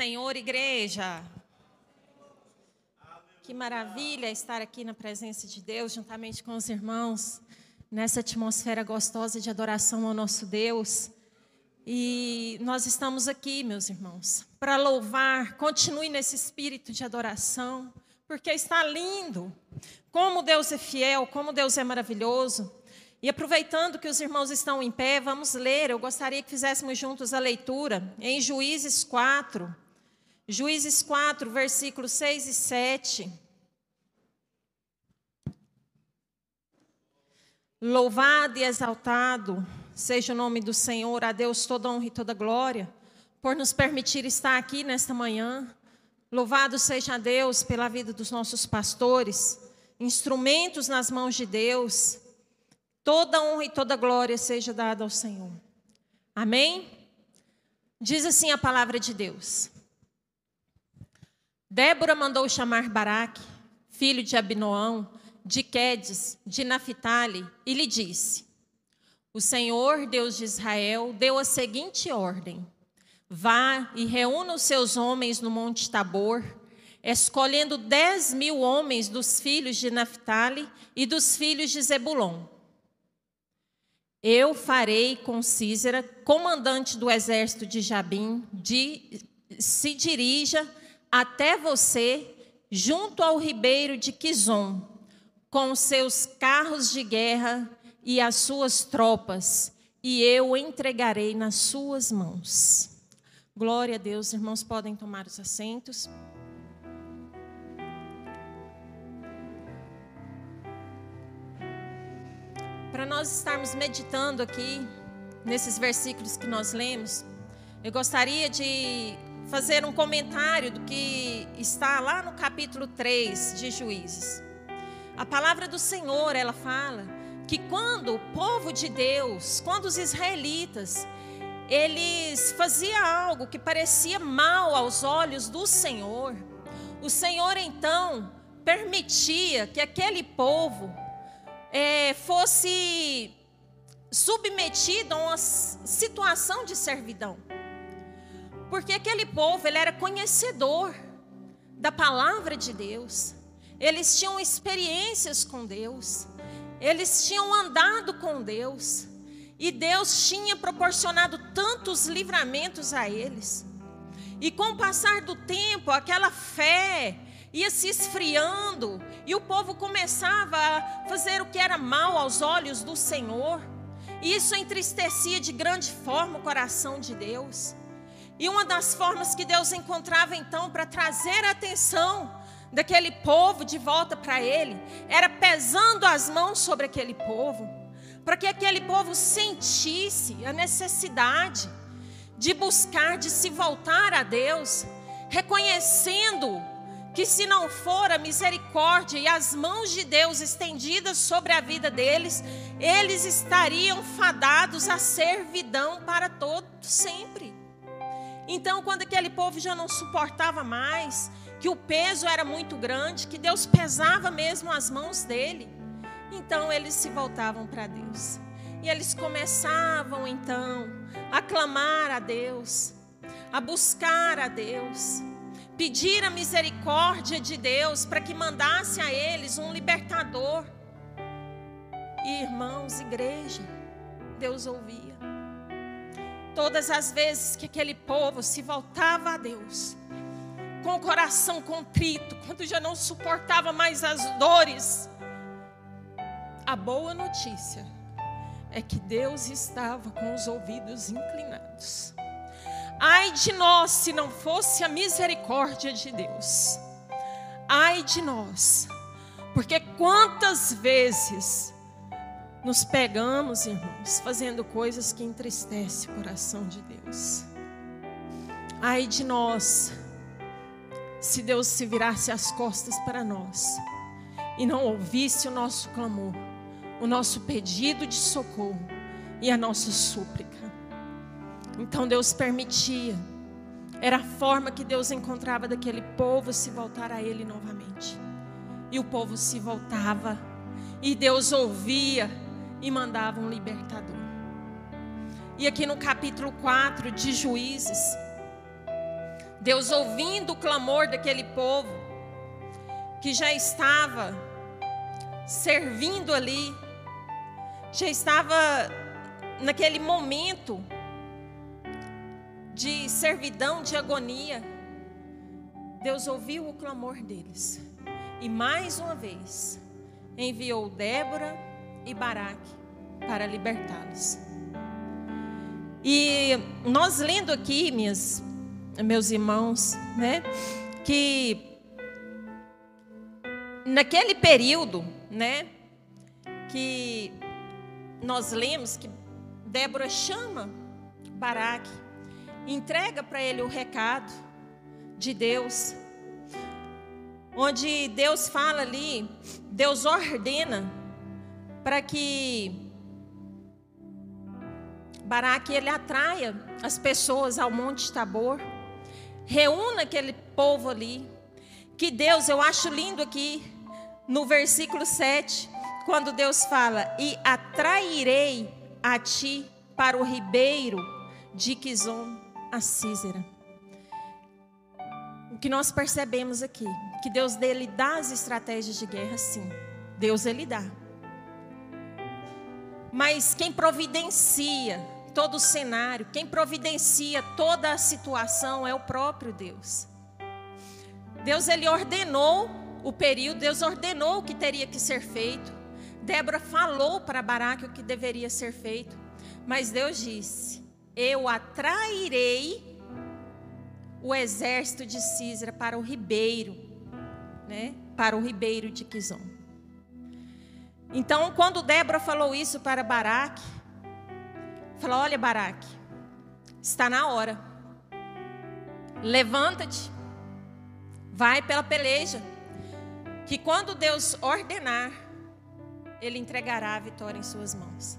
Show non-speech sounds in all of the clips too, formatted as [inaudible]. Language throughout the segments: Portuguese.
Senhor, igreja. Que maravilha estar aqui na presença de Deus, juntamente com os irmãos, nessa atmosfera gostosa de adoração ao nosso Deus. E nós estamos aqui, meus irmãos, para louvar, continue nesse espírito de adoração, porque está lindo. Como Deus é fiel, como Deus é maravilhoso. E aproveitando que os irmãos estão em pé, vamos ler. Eu gostaria que fizéssemos juntos a leitura em Juízes 4. Juízes 4, versículos 6 e 7. Louvado e exaltado seja o nome do Senhor, a Deus toda honra e toda glória, por nos permitir estar aqui nesta manhã. Louvado seja Deus pela vida dos nossos pastores, instrumentos nas mãos de Deus Toda honra e toda glória seja dada ao Senhor. Amém? Diz assim a palavra de Deus. Débora mandou chamar Baraque, filho de Abinoão, de Quedes, de Naphtali, e lhe disse: O Senhor, Deus de Israel, deu a seguinte ordem: Vá e reúna os seus homens no Monte Tabor, escolhendo dez mil homens dos filhos de Naphtali e dos filhos de Zebulon. Eu farei com Císera, comandante do exército de Jabim, de, se dirija até você, junto ao ribeiro de Quizon, com seus carros de guerra e as suas tropas, e eu entregarei nas suas mãos. Glória a Deus, irmãos, podem tomar os assentos. para nós estarmos meditando aqui nesses versículos que nós lemos, eu gostaria de fazer um comentário do que está lá no capítulo 3 de Juízes. A palavra do Senhor, ela fala que quando o povo de Deus, quando os israelitas, eles faziam algo que parecia mal aos olhos do Senhor, o Senhor então permitia que aquele povo é, fosse submetido a uma situação de servidão. Porque aquele povo, ele era conhecedor da palavra de Deus. Eles tinham experiências com Deus. Eles tinham andado com Deus. E Deus tinha proporcionado tantos livramentos a eles. E com o passar do tempo, aquela fé ia se esfriando e o povo começava a fazer o que era mal aos olhos do Senhor. E isso entristecia de grande forma o coração de Deus. E uma das formas que Deus encontrava então para trazer a atenção daquele povo de volta para Ele era pesando as mãos sobre aquele povo, para que aquele povo sentisse a necessidade de buscar, de se voltar a Deus, reconhecendo que se não for a misericórdia e as mãos de Deus estendidas sobre a vida deles, eles estariam fadados à servidão para todo sempre. Então, quando aquele povo já não suportava mais, que o peso era muito grande, que Deus pesava mesmo as mãos dele, então eles se voltavam para Deus. E eles começavam então a clamar a Deus, a buscar a Deus pedir a misericórdia de Deus para que mandasse a eles um libertador. E irmãos, igreja, Deus ouvia. Todas as vezes que aquele povo se voltava a Deus, com o coração contrito, quando já não suportava mais as dores, a boa notícia é que Deus estava com os ouvidos inclinados. Ai de nós se não fosse a misericórdia de Deus. Ai de nós. Porque quantas vezes nos pegamos, irmãos, fazendo coisas que entristecem o coração de Deus. Ai de nós, se Deus se virasse as costas para nós e não ouvisse o nosso clamor, o nosso pedido de socorro e a nossa súplica. Então Deus permitia. Era a forma que Deus encontrava daquele povo se voltar a Ele novamente. E o povo se voltava. E Deus ouvia e mandava um libertador. E aqui no capítulo 4 de Juízes, Deus ouvindo o clamor daquele povo que já estava servindo ali, já estava naquele momento de servidão, de agonia. Deus ouviu o clamor deles e mais uma vez enviou Débora e Baraque para libertá-los. E nós lendo aqui, minhas, meus irmãos, né, que naquele período, né, que nós lemos que Débora chama Baraque, entrega para ele o recado de Deus, onde Deus fala ali, Deus ordena para que Baraque ele atraia as pessoas ao Monte Tabor, reúna aquele povo ali. Que Deus, eu acho lindo aqui no versículo 7, quando Deus fala: "E atrairei a ti para o ribeiro de Quizon, a Císera". O que nós percebemos aqui, que Deus dele dá as estratégias de guerra, sim. Deus ele dá. Mas quem providencia todo o cenário, quem providencia toda a situação é o próprio Deus. Deus ele ordenou o período, Deus ordenou o que teria que ser feito. Débora falou para Baraque o que deveria ser feito, mas Deus disse: Eu atrairei o exército de Císera para o ribeiro, né? Para o ribeiro de Quizon. Então, quando Débora falou isso para Baraque, Falou: Olha, Baraque, está na hora. Levanta-te, vai pela peleja, que quando Deus ordenar, Ele entregará a vitória em suas mãos.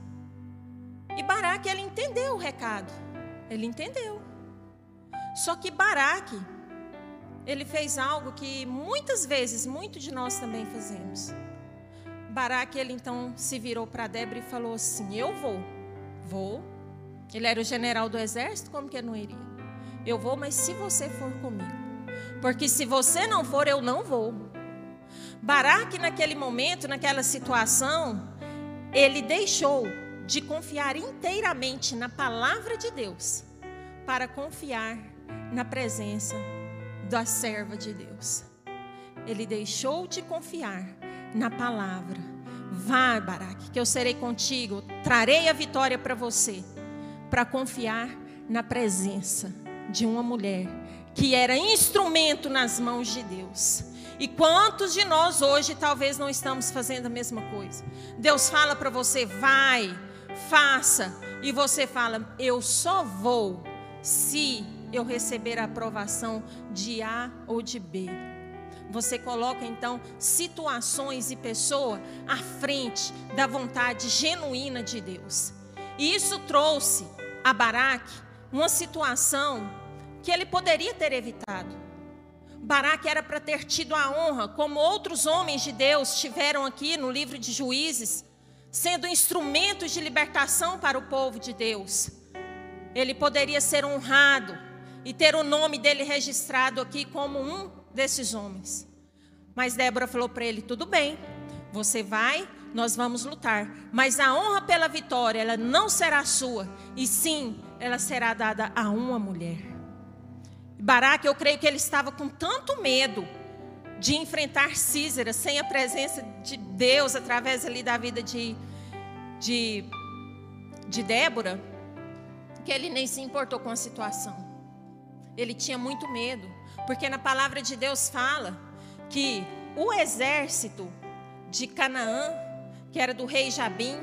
E Baraque, ele entendeu o recado, ele entendeu. Só que Baraque, ele fez algo que muitas vezes, muitos de nós também fazemos. Baraque, ele então se virou para Débora e falou assim: Eu vou, vou, ele era o general do exército, como que eu não iria? Eu vou, mas se você for comigo. Porque se você não for, eu não vou. Baraque, naquele momento, naquela situação, ele deixou de confiar inteiramente na palavra de Deus para confiar na presença da serva de Deus. Ele deixou de confiar na palavra. Vai, Baraque, que eu serei contigo, trarei a vitória para você para confiar na presença de uma mulher que era instrumento nas mãos de Deus. E quantos de nós hoje talvez não estamos fazendo a mesma coisa? Deus fala para você, vai, faça, e você fala, eu só vou se eu receber a aprovação de A ou de B. Você coloca então situações e pessoa à frente da vontade genuína de Deus. E isso trouxe a Baraque uma situação que ele poderia ter evitado. Baraque era para ter tido a honra, como outros homens de Deus tiveram aqui no livro de Juízes, sendo instrumentos de libertação para o povo de Deus. Ele poderia ser honrado e ter o nome dele registrado aqui como um desses homens. Mas Débora falou para ele: tudo bem, você vai nós vamos lutar. Mas a honra pela vitória, ela não será sua, e sim, ela será dada a uma mulher. Baraque, eu creio que ele estava com tanto medo de enfrentar Císera sem a presença de Deus através ali da vida de, de, de Débora, que ele nem se importou com a situação. Ele tinha muito medo, porque na palavra de Deus fala que o exército de Canaã que era do rei Jabim,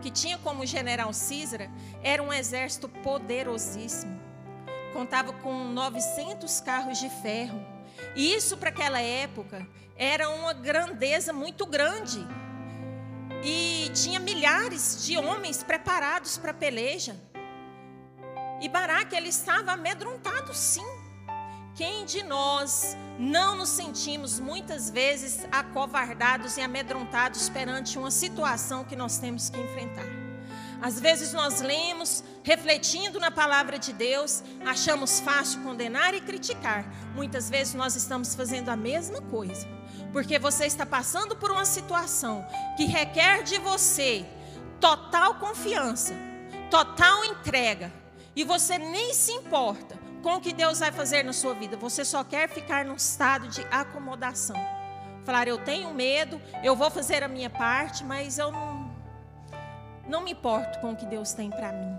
que tinha como general Císara, era um exército poderosíssimo. Contava com 900 carros de ferro. E isso para aquela época era uma grandeza muito grande. E tinha milhares de homens preparados para a peleja. E Baraque ele estava amedrontado sim. Quem de nós não nos sentimos muitas vezes acovardados e amedrontados perante uma situação que nós temos que enfrentar? Às vezes nós lemos, refletindo na palavra de Deus, achamos fácil condenar e criticar. Muitas vezes nós estamos fazendo a mesma coisa, porque você está passando por uma situação que requer de você total confiança, total entrega, e você nem se importa com o que Deus vai fazer na sua vida, você só quer ficar num estado de acomodação. Falar, eu tenho medo, eu vou fazer a minha parte, mas eu não, não me importo com o que Deus tem para mim.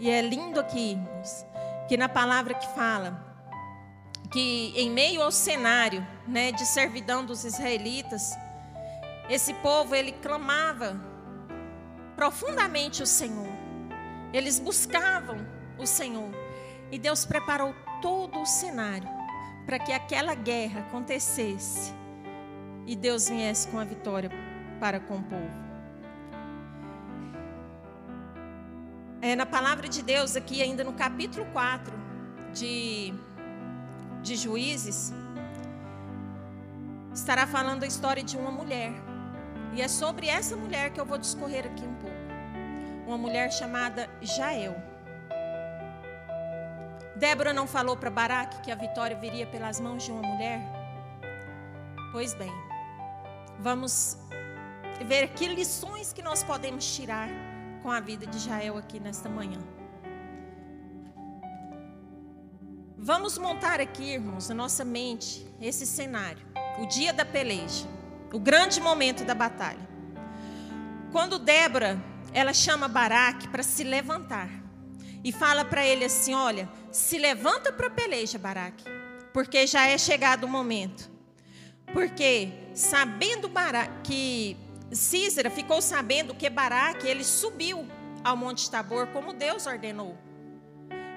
E é lindo aqui, irmãos, que na palavra que fala que em meio ao cenário, né, de servidão dos israelitas, esse povo ele clamava profundamente o Senhor. Eles buscavam o Senhor. E Deus preparou todo o cenário para que aquela guerra acontecesse e Deus viesse com a vitória para com o povo. É, na palavra de Deus, aqui ainda no capítulo 4 de, de Juízes, estará falando a história de uma mulher. E é sobre essa mulher que eu vou discorrer aqui um pouco. Uma mulher chamada Jael. Débora não falou para Baraque que a vitória viria pelas mãos de uma mulher? Pois bem, vamos ver que lições que nós podemos tirar com a vida de Jael aqui nesta manhã. Vamos montar aqui, irmãos, na nossa mente esse cenário, o dia da peleja, o grande momento da batalha. Quando Débora, ela chama Baraque para se levantar e fala para ele assim: Olha, se levanta para a peleja, Baraque, porque já é chegado o momento. Porque sabendo Baraque que Císera ficou sabendo que Baraque ele subiu ao Monte Tabor como Deus ordenou.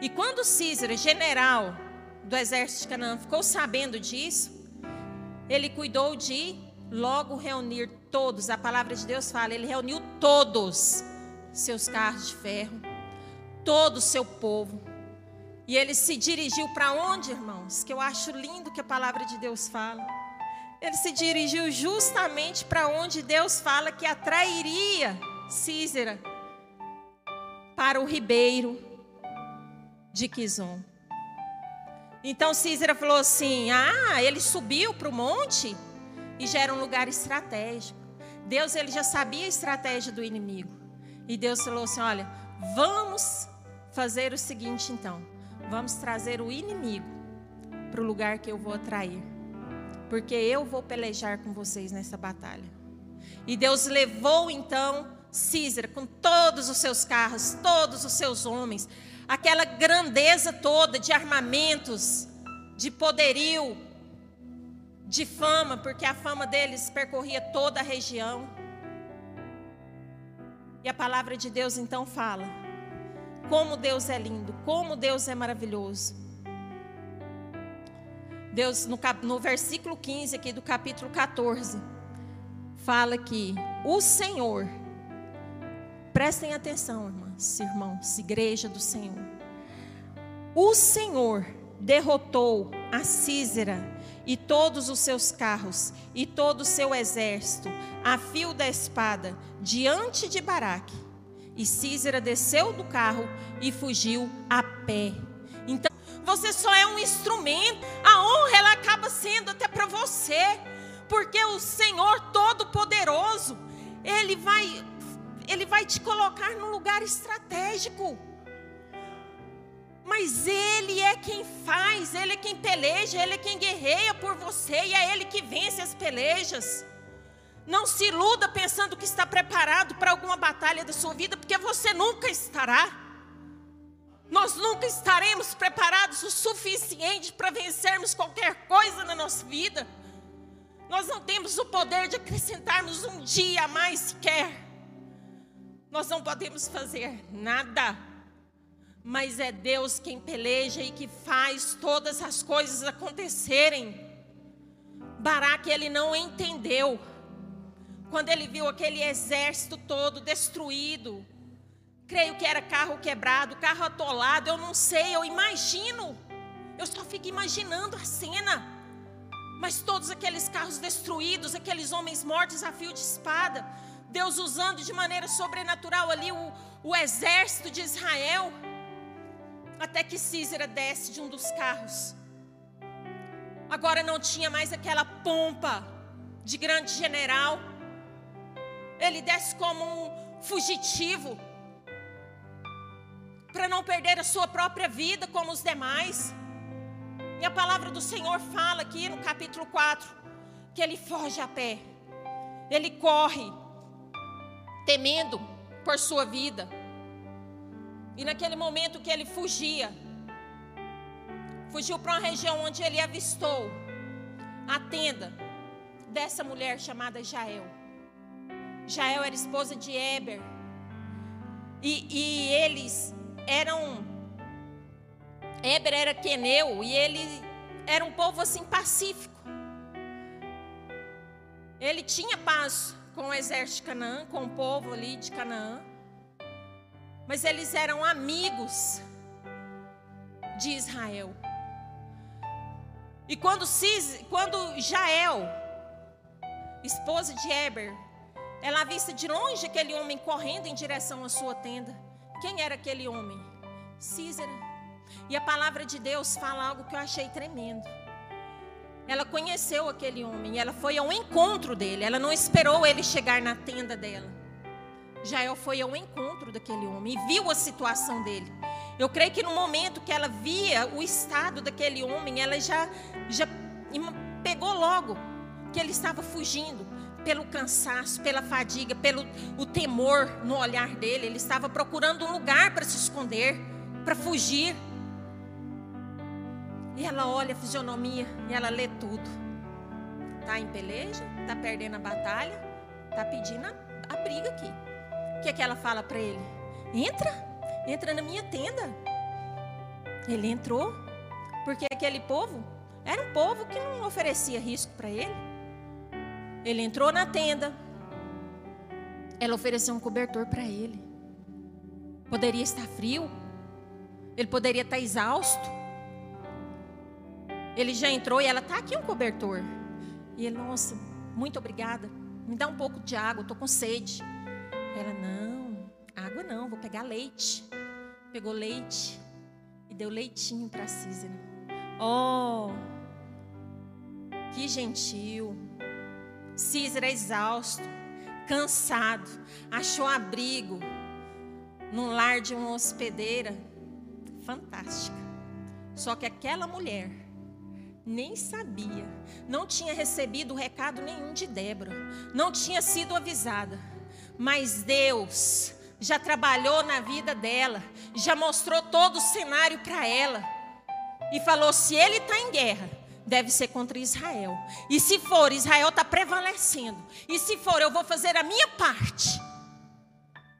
E quando Císera, general do exército de Canaã, ficou sabendo disso, ele cuidou de logo reunir todos. A palavra de Deus fala, ele reuniu todos seus carros de ferro, todo o seu povo. E ele se dirigiu para onde, irmãos? Que eu acho lindo que a palavra de Deus fala ele se dirigiu justamente para onde Deus fala que atrairia Císera para o ribeiro de Quizon. Então Císera falou assim: Ah, ele subiu para o monte e já era um lugar estratégico. Deus ele já sabia a estratégia do inimigo. E Deus falou assim: Olha, vamos fazer o seguinte então. Vamos trazer o inimigo para o lugar que eu vou atrair porque eu vou pelejar com vocês nessa batalha. E Deus levou então Císera com todos os seus carros, todos os seus homens, aquela grandeza toda de armamentos, de poderio, de fama, porque a fama deles percorria toda a região. E a palavra de Deus então fala: como Deus é lindo, como Deus é maravilhoso. Deus, no, no versículo 15 aqui do capítulo 14, fala que o Senhor, prestem atenção, irmãs, irmãos, igreja do Senhor. O Senhor derrotou a Císera e todos os seus carros e todo o seu exército a fio da espada diante de Baraque. E Císera desceu do carro e fugiu a pé. Então você só é um instrumento. A honra ela acaba sendo até para você, porque o Senhor Todo-Poderoso, ele vai ele vai te colocar num lugar estratégico. Mas Ele é quem faz, Ele é quem peleja, Ele é quem guerreia por você e é Ele que vence as pelejas. Não se iluda pensando que está preparado para alguma batalha da sua vida, porque você nunca estará nós nunca estaremos preparados o suficiente para vencermos qualquer coisa na nossa vida. Nós não temos o poder de acrescentarmos um dia a mais sequer. Nós não podemos fazer nada. Mas é Deus quem peleja e que faz todas as coisas acontecerem. Baraque ele não entendeu. Quando ele viu aquele exército todo destruído, Creio que era carro quebrado, carro atolado, eu não sei, eu imagino. Eu só fico imaginando a cena. Mas todos aqueles carros destruídos, aqueles homens mortos a fio de espada. Deus usando de maneira sobrenatural ali o, o exército de Israel, até que Císera desce de um dos carros. Agora não tinha mais aquela pompa de grande general. Ele desce como um fugitivo, para não perder a sua própria vida como os demais. E a palavra do Senhor fala aqui no capítulo 4 que ele foge a pé. Ele corre temendo por sua vida. E naquele momento que ele fugia, fugiu para uma região onde ele avistou a tenda dessa mulher chamada Jael. Jael era esposa de Eber. E, e eles eram Eber era queneu e ele era um povo assim pacífico. Ele tinha paz com o exército de Canaã, com o povo ali de Canaã. Mas eles eram amigos de Israel. E quando, Cis, quando Jael, esposa de Eber, ela vista de longe aquele homem correndo em direção à sua tenda. Quem era aquele homem? Císera. E a palavra de Deus fala algo que eu achei tremendo. Ela conheceu aquele homem, ela foi ao encontro dele, ela não esperou ele chegar na tenda dela. Jael foi ao encontro daquele homem e viu a situação dele. Eu creio que no momento que ela via o estado daquele homem, ela já, já pegou logo que ele estava fugindo pelo cansaço, pela fadiga, pelo o temor no olhar dele. Ele estava procurando um lugar para se esconder, para fugir. E ela olha a fisionomia e ela lê tudo. Tá em peleja, tá perdendo a batalha, tá pedindo a, a briga aqui. O que é que ela fala para ele? Entra, entra na minha tenda. Ele entrou, porque aquele povo era um povo que não oferecia risco para ele. Ele entrou na tenda. Ela ofereceu um cobertor para ele. Poderia estar frio. Ele poderia estar exausto. Ele já entrou e ela tá aqui um cobertor. E ele, nossa, muito obrigada. Me dá um pouco de água, estou com sede. Ela, não, água não, vou pegar leite. Pegou leite e deu leitinho para Cícera. Oh, que gentil. Cícera exausto, cansado, achou abrigo num lar de uma hospedeira fantástica. Só que aquela mulher nem sabia, não tinha recebido recado nenhum de Débora, não tinha sido avisada, mas Deus já trabalhou na vida dela, já mostrou todo o cenário para ela. E falou: se ele está em guerra, deve ser contra Israel, e se for, Israel está prevalecendo, e se for, eu vou fazer a minha parte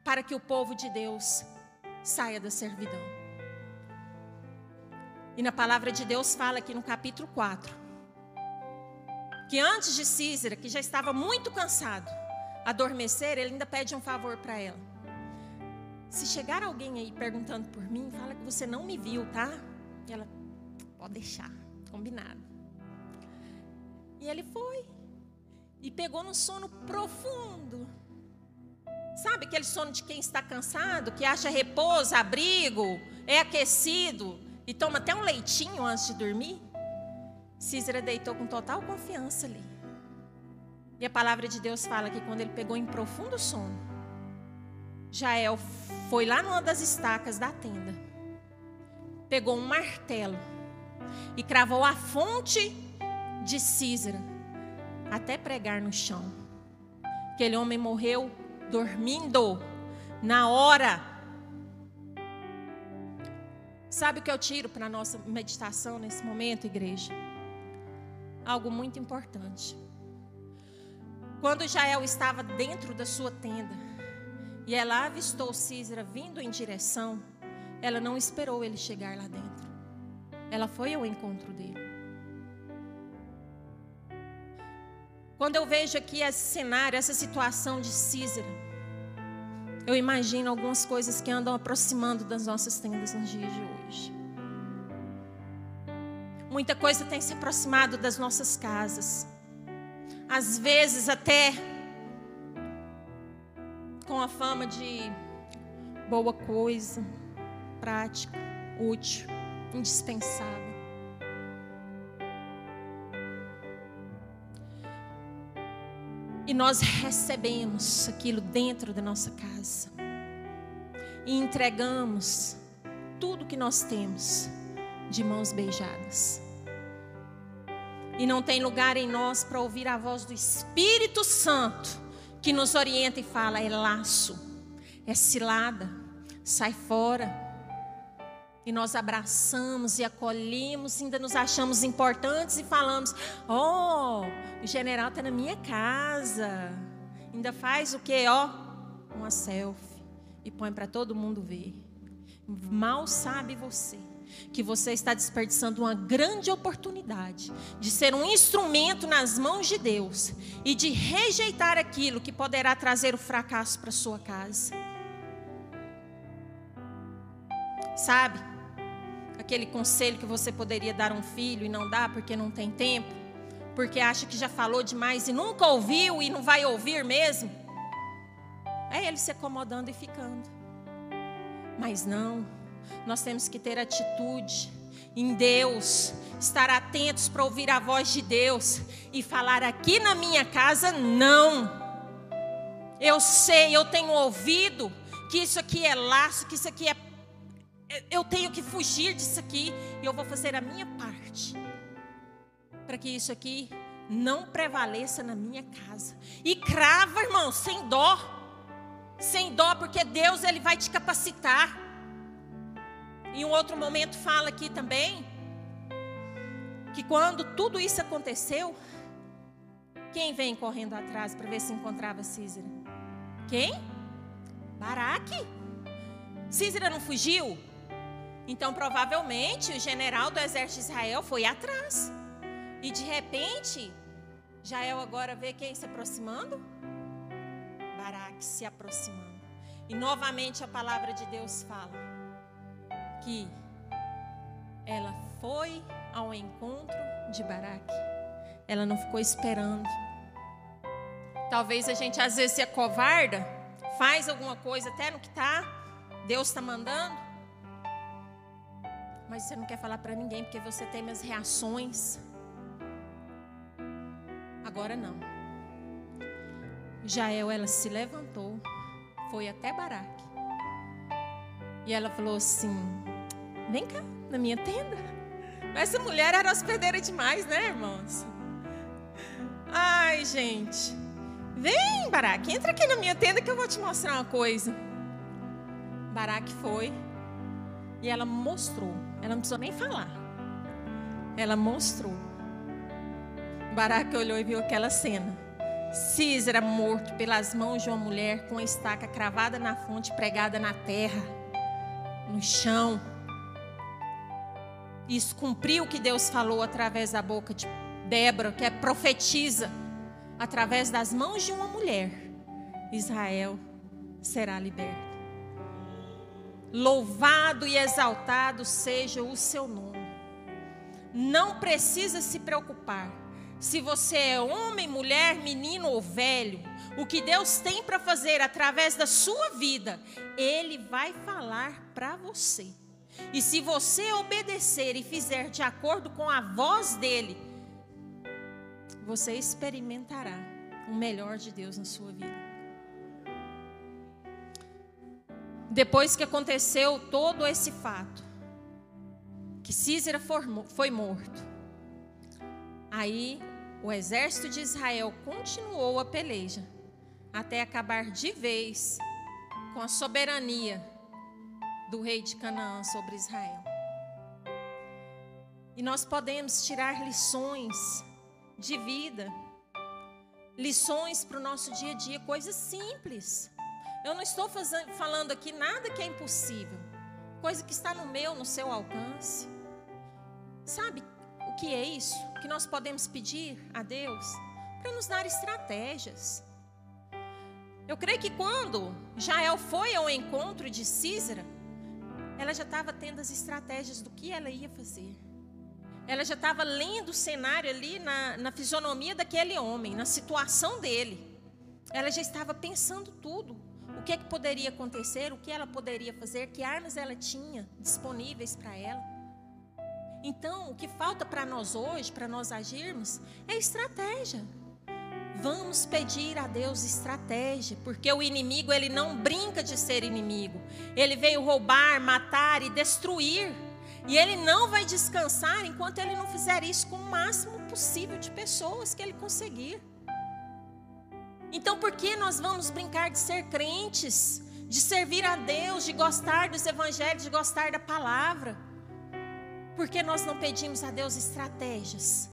para que o povo de Deus saia da servidão. E na palavra de Deus fala aqui no capítulo 4 que antes de Císera, que já estava muito cansado, adormecer, ele ainda pede um favor para ela. Se chegar alguém aí perguntando por mim, fala que você não me viu, tá? E ela, pode deixar, combinado. E ele foi e pegou no sono profundo. Sabe aquele sono de quem está cansado, que acha repouso, abrigo, é aquecido, e toma até um leitinho antes de dormir, Císera deitou com total confiança ali. E a palavra de Deus fala que quando ele pegou em profundo sono, Jael foi lá numa das estacas da tenda, pegou um martelo e cravou a fonte de Císera até pregar no chão. Aquele homem morreu dormindo na hora Sabe o que eu tiro para a nossa meditação nesse momento, igreja? Algo muito importante. Quando Jael estava dentro da sua tenda e ela avistou Císera vindo em direção, ela não esperou ele chegar lá dentro. Ela foi ao encontro dele. Quando eu vejo aqui esse cenário, essa situação de Císera, eu imagino algumas coisas que andam aproximando das nossas tendas nos dias de hoje. Muita coisa tem se aproximado das nossas casas. Às vezes até com a fama de boa coisa, prática, útil, indispensável. E nós recebemos aquilo dentro da nossa casa. E entregamos tudo que nós temos de mãos beijadas. E não tem lugar em nós para ouvir a voz do Espírito Santo que nos orienta e fala: é laço, é cilada, sai fora. E nós abraçamos e acolhemos, ainda nos achamos importantes e falamos: Oh, o general está na minha casa. Ainda faz o que? Ó, oh, uma selfie e põe para todo mundo ver. Mal sabe você que você está desperdiçando uma grande oportunidade de ser um instrumento nas mãos de Deus e de rejeitar aquilo que poderá trazer o fracasso para sua casa. Sabe? Aquele conselho que você poderia dar a um filho e não dá porque não tem tempo, porque acha que já falou demais e nunca ouviu e não vai ouvir mesmo. É ele se acomodando e ficando. Mas não. Nós temos que ter atitude em Deus, estar atentos para ouvir a voz de Deus e falar aqui na minha casa não. Eu sei, eu tenho ouvido que isso aqui é laço, que isso aqui é eu tenho que fugir disso aqui e eu vou fazer a minha parte para que isso aqui não prevaleça na minha casa. E crava, irmão, sem dó. Sem dó, porque Deus ele vai te capacitar. Em um outro momento fala aqui também que quando tudo isso aconteceu, quem vem correndo atrás para ver se encontrava Císera? Quem? Baraque. Císera não fugiu? Então, provavelmente, o general do exército de Israel foi atrás. E de repente, Jael agora vê quem se aproximando? Baraque se aproximando. E novamente a palavra de Deus fala que ela foi ao encontro de Baraque. Ela não ficou esperando. Talvez a gente às vezes se acovarda, faz alguma coisa até no que tá, Deus está mandando. Mas você não quer falar para ninguém porque você tem as reações. Agora não. Jael, ela se levantou, foi até Baraque. E ela falou assim: Vem cá, na minha tenda. Essa mulher era hospedeira demais, né, irmãos? Ai, gente. Vem, Baraque, entra aqui na minha tenda que eu vou te mostrar uma coisa. Baraque foi e ela mostrou. Ela não precisou nem falar. Ela mostrou. Baraque olhou e viu aquela cena. Císera morto pelas mãos de uma mulher com a estaca cravada na fonte, pregada na terra, no chão. Isso cumpriu o que Deus falou através da boca de Débora, que é profetiza, através das mãos de uma mulher, Israel será liberto. Louvado e exaltado seja o seu nome. Não precisa se preocupar. Se você é homem, mulher, menino ou velho, o que Deus tem para fazer através da sua vida, Ele vai falar para você. E se você obedecer e fizer de acordo com a voz dele, você experimentará o melhor de Deus na sua vida. Depois que aconteceu todo esse fato, que Císera foi morto, aí o exército de Israel continuou a peleja até acabar de vez com a soberania do rei de Canaã sobre Israel. E nós podemos tirar lições de vida, lições para o nosso dia a dia, coisas simples. Eu não estou fazendo, falando aqui nada que é impossível, coisa que está no meu, no seu alcance. Sabe o que é isso? Que nós podemos pedir a Deus para nos dar estratégias. Eu creio que quando Jael foi ao encontro de Císera, ela já estava tendo as estratégias do que ela ia fazer. Ela já estava lendo o cenário ali na, na fisionomia daquele homem, na situação dele. Ela já estava pensando tudo, o que, é que poderia acontecer, o que ela poderia fazer, que armas ela tinha disponíveis para ela. Então, o que falta para nós hoje, para nós agirmos, é estratégia. Vamos pedir a Deus estratégia, porque o inimigo ele não brinca de ser inimigo. Ele veio roubar, matar e destruir. E ele não vai descansar enquanto ele não fizer isso com o máximo possível de pessoas que ele conseguir. Então, por que nós vamos brincar de ser crentes, de servir a Deus, de gostar dos evangelhos, de gostar da palavra? Porque nós não pedimos a Deus estratégias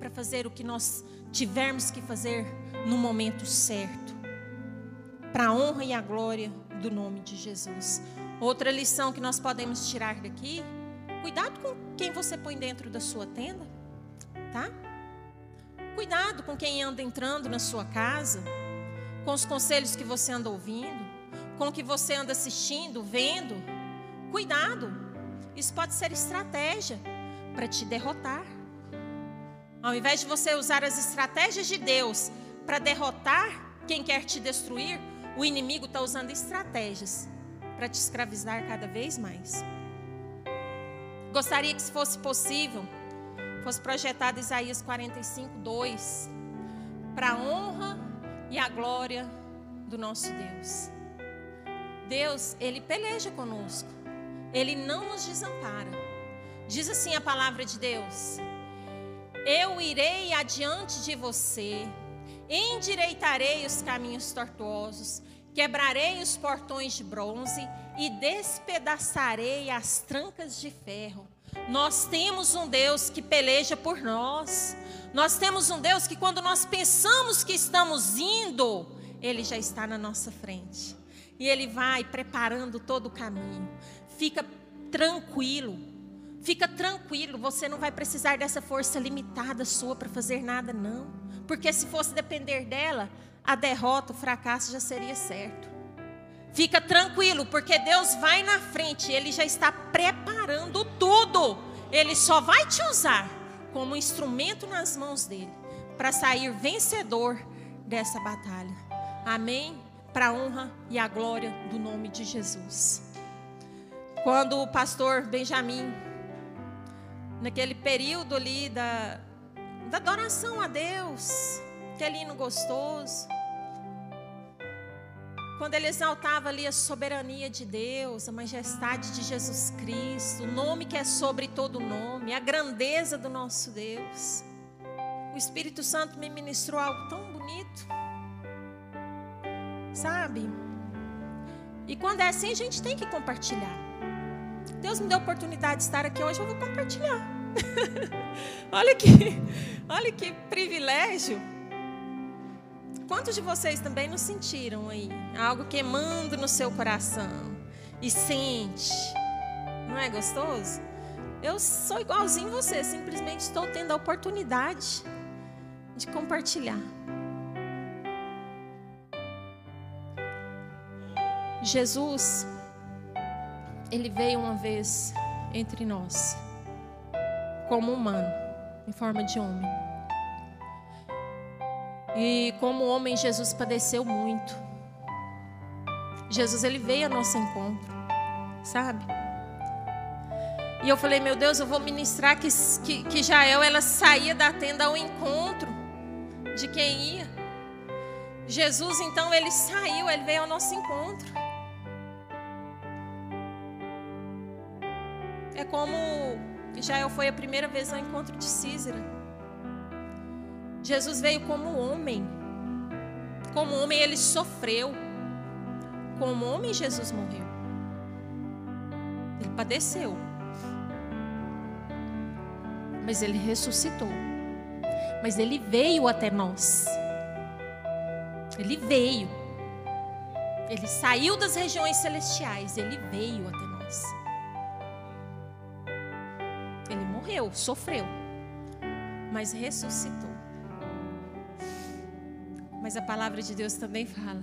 para fazer o que nós tivermos que fazer no momento certo, para a honra e a glória do nome de Jesus. Outra lição que nós podemos tirar daqui Cuidado com quem você põe dentro da sua tenda, tá? Cuidado com quem anda entrando na sua casa, com os conselhos que você anda ouvindo, com o que você anda assistindo, vendo. Cuidado, isso pode ser estratégia para te derrotar. Ao invés de você usar as estratégias de Deus para derrotar quem quer te destruir, o inimigo está usando estratégias para te escravizar cada vez mais. Gostaria que, se fosse possível, fosse projetado Isaías 45, 2, para a honra e a glória do nosso Deus. Deus, Ele peleja conosco, Ele não nos desampara. Diz assim a palavra de Deus: Eu irei adiante de você, endireitarei os caminhos tortuosos, quebrarei os portões de bronze e despedaçarei as trancas de ferro. Nós temos um Deus que peleja por nós. Nós temos um Deus que, quando nós pensamos que estamos indo, Ele já está na nossa frente. E Ele vai preparando todo o caminho. Fica tranquilo. Fica tranquilo, você não vai precisar dessa força limitada sua para fazer nada, não. Porque se fosse depender dela, a derrota, o fracasso já seria certo. Fica tranquilo, porque Deus vai na frente, Ele já está preparando tudo. Ele só vai te usar como instrumento nas mãos dele para sair vencedor dessa batalha. Amém? Para a honra e a glória do nome de Jesus. Quando o pastor Benjamin, naquele período ali da, da adoração a Deus, aquele hino gostoso, quando ele exaltava ali a soberania de Deus, a majestade de Jesus Cristo, o nome que é sobre todo nome, a grandeza do nosso Deus. O Espírito Santo me ministrou algo tão bonito. Sabe? E quando é assim, a gente tem que compartilhar. Deus me deu a oportunidade de estar aqui hoje, eu vou compartilhar. [laughs] olha que, olha que privilégio. Quantos de vocês também não sentiram aí algo queimando no seu coração e sente? Não é gostoso? Eu sou igualzinho você, simplesmente estou tendo a oportunidade de compartilhar. Jesus, ele veio uma vez entre nós, como humano, em forma de homem. E como homem, Jesus padeceu muito. Jesus ele veio ao nosso encontro, sabe? E eu falei, meu Deus, eu vou ministrar que, que, que Jael ela saía da tenda ao encontro de quem ia. Jesus então ele saiu, ele veio ao nosso encontro. Como Jael foi a primeira vez ao encontro de Císera. Jesus veio como homem. Como homem, ele sofreu. Como homem, Jesus morreu. Ele padeceu. Mas ele ressuscitou. Mas ele veio até nós. Ele veio. Ele saiu das regiões celestiais. Ele veio até nós. Morreu, sofreu. Mas ressuscitou. Mas a palavra de Deus também fala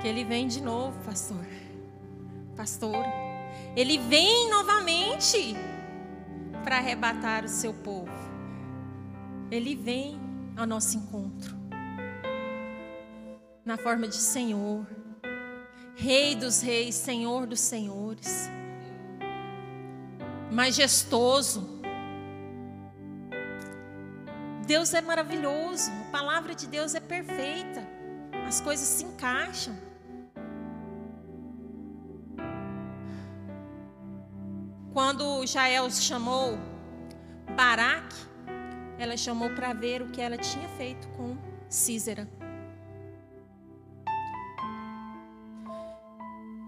que ele vem de novo, pastor. Pastor, ele vem novamente para arrebatar o seu povo. Ele vem ao nosso encontro na forma de Senhor. Rei dos reis, Senhor dos senhores, majestoso. Deus é maravilhoso, a palavra de Deus é perfeita, as coisas se encaixam. Quando Jael chamou Baraque, ela chamou para ver o que ela tinha feito com Císera.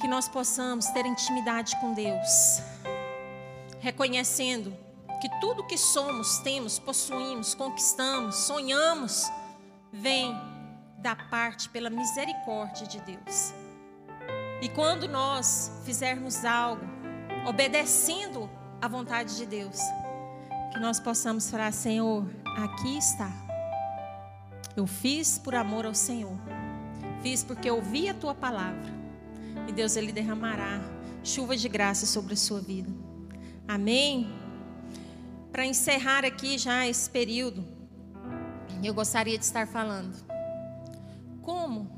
Que nós possamos ter intimidade com Deus, reconhecendo que tudo que somos, temos, possuímos, conquistamos, sonhamos, vem da parte pela misericórdia de Deus. E quando nós fizermos algo obedecendo à vontade de Deus, que nós possamos falar: Senhor, aqui está. Eu fiz por amor ao Senhor, fiz porque ouvi a tua palavra, e Deus ele derramará chuva de graça sobre a sua vida. Amém? Para encerrar aqui já esse período, eu gostaria de estar falando. Como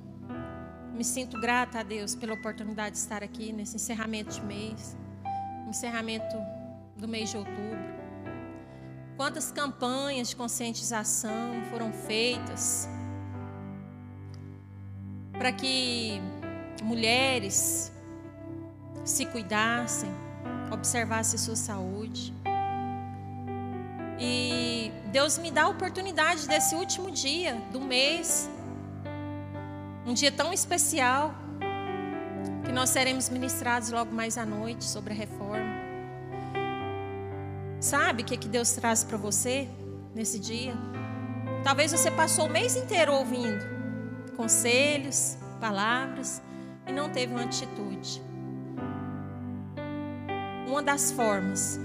me sinto grata a Deus pela oportunidade de estar aqui nesse encerramento de mês, encerramento do mês de outubro. Quantas campanhas de conscientização foram feitas para que mulheres se cuidassem, observassem sua saúde. E Deus me dá a oportunidade desse último dia do mês, um dia tão especial, que nós seremos ministrados logo mais à noite sobre a reforma. Sabe o que, que Deus traz para você nesse dia? Talvez você passou o mês inteiro ouvindo conselhos, palavras e não teve uma atitude. Uma das formas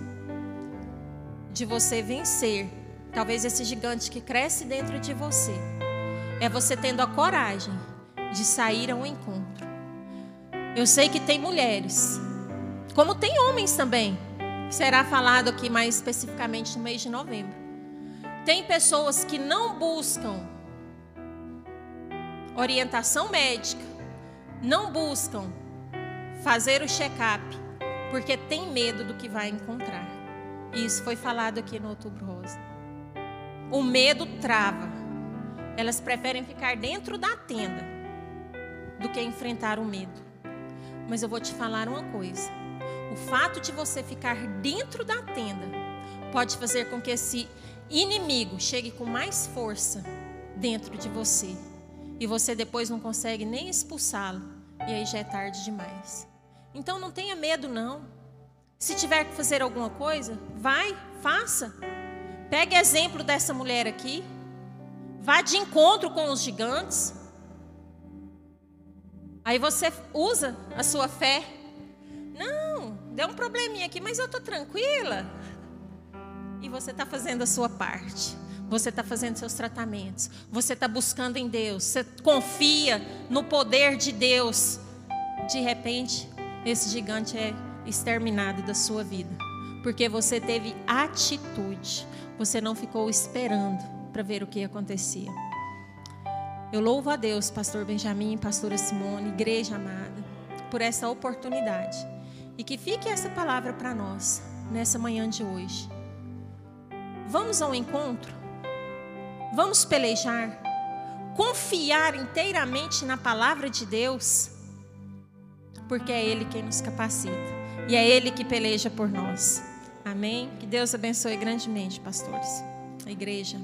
de você vencer, talvez esse gigante que cresce dentro de você, é você tendo a coragem de sair ao encontro. Eu sei que tem mulheres, como tem homens também, será falado aqui mais especificamente no mês de novembro. Tem pessoas que não buscam orientação médica, não buscam fazer o check-up, porque tem medo do que vai encontrar. Isso foi falado aqui no Outubro Rosa. O medo trava. Elas preferem ficar dentro da tenda do que enfrentar o medo. Mas eu vou te falar uma coisa. O fato de você ficar dentro da tenda pode fazer com que esse inimigo chegue com mais força dentro de você. E você depois não consegue nem expulsá-lo. E aí já é tarde demais. Então não tenha medo, não. Se tiver que fazer alguma coisa, vai, faça. Pegue exemplo dessa mulher aqui. Vá de encontro com os gigantes. Aí você usa a sua fé não, deu um probleminha aqui, mas eu estou tranquila. E você está fazendo a sua parte. Você está fazendo seus tratamentos. Você está buscando em Deus. Você confia no poder de Deus. De repente, esse gigante é exterminado da sua vida. Porque você teve atitude. Você não ficou esperando para ver o que acontecia. Eu louvo a Deus, pastor Benjamin, pastora Simone, igreja amada, por essa oportunidade e que fique essa palavra para nós nessa manhã de hoje. Vamos ao encontro? Vamos pelejar? Confiar inteiramente na palavra de Deus? Porque é Ele quem nos capacita e é Ele que peleja por nós. Amém? Que Deus abençoe grandemente, pastores. A igreja.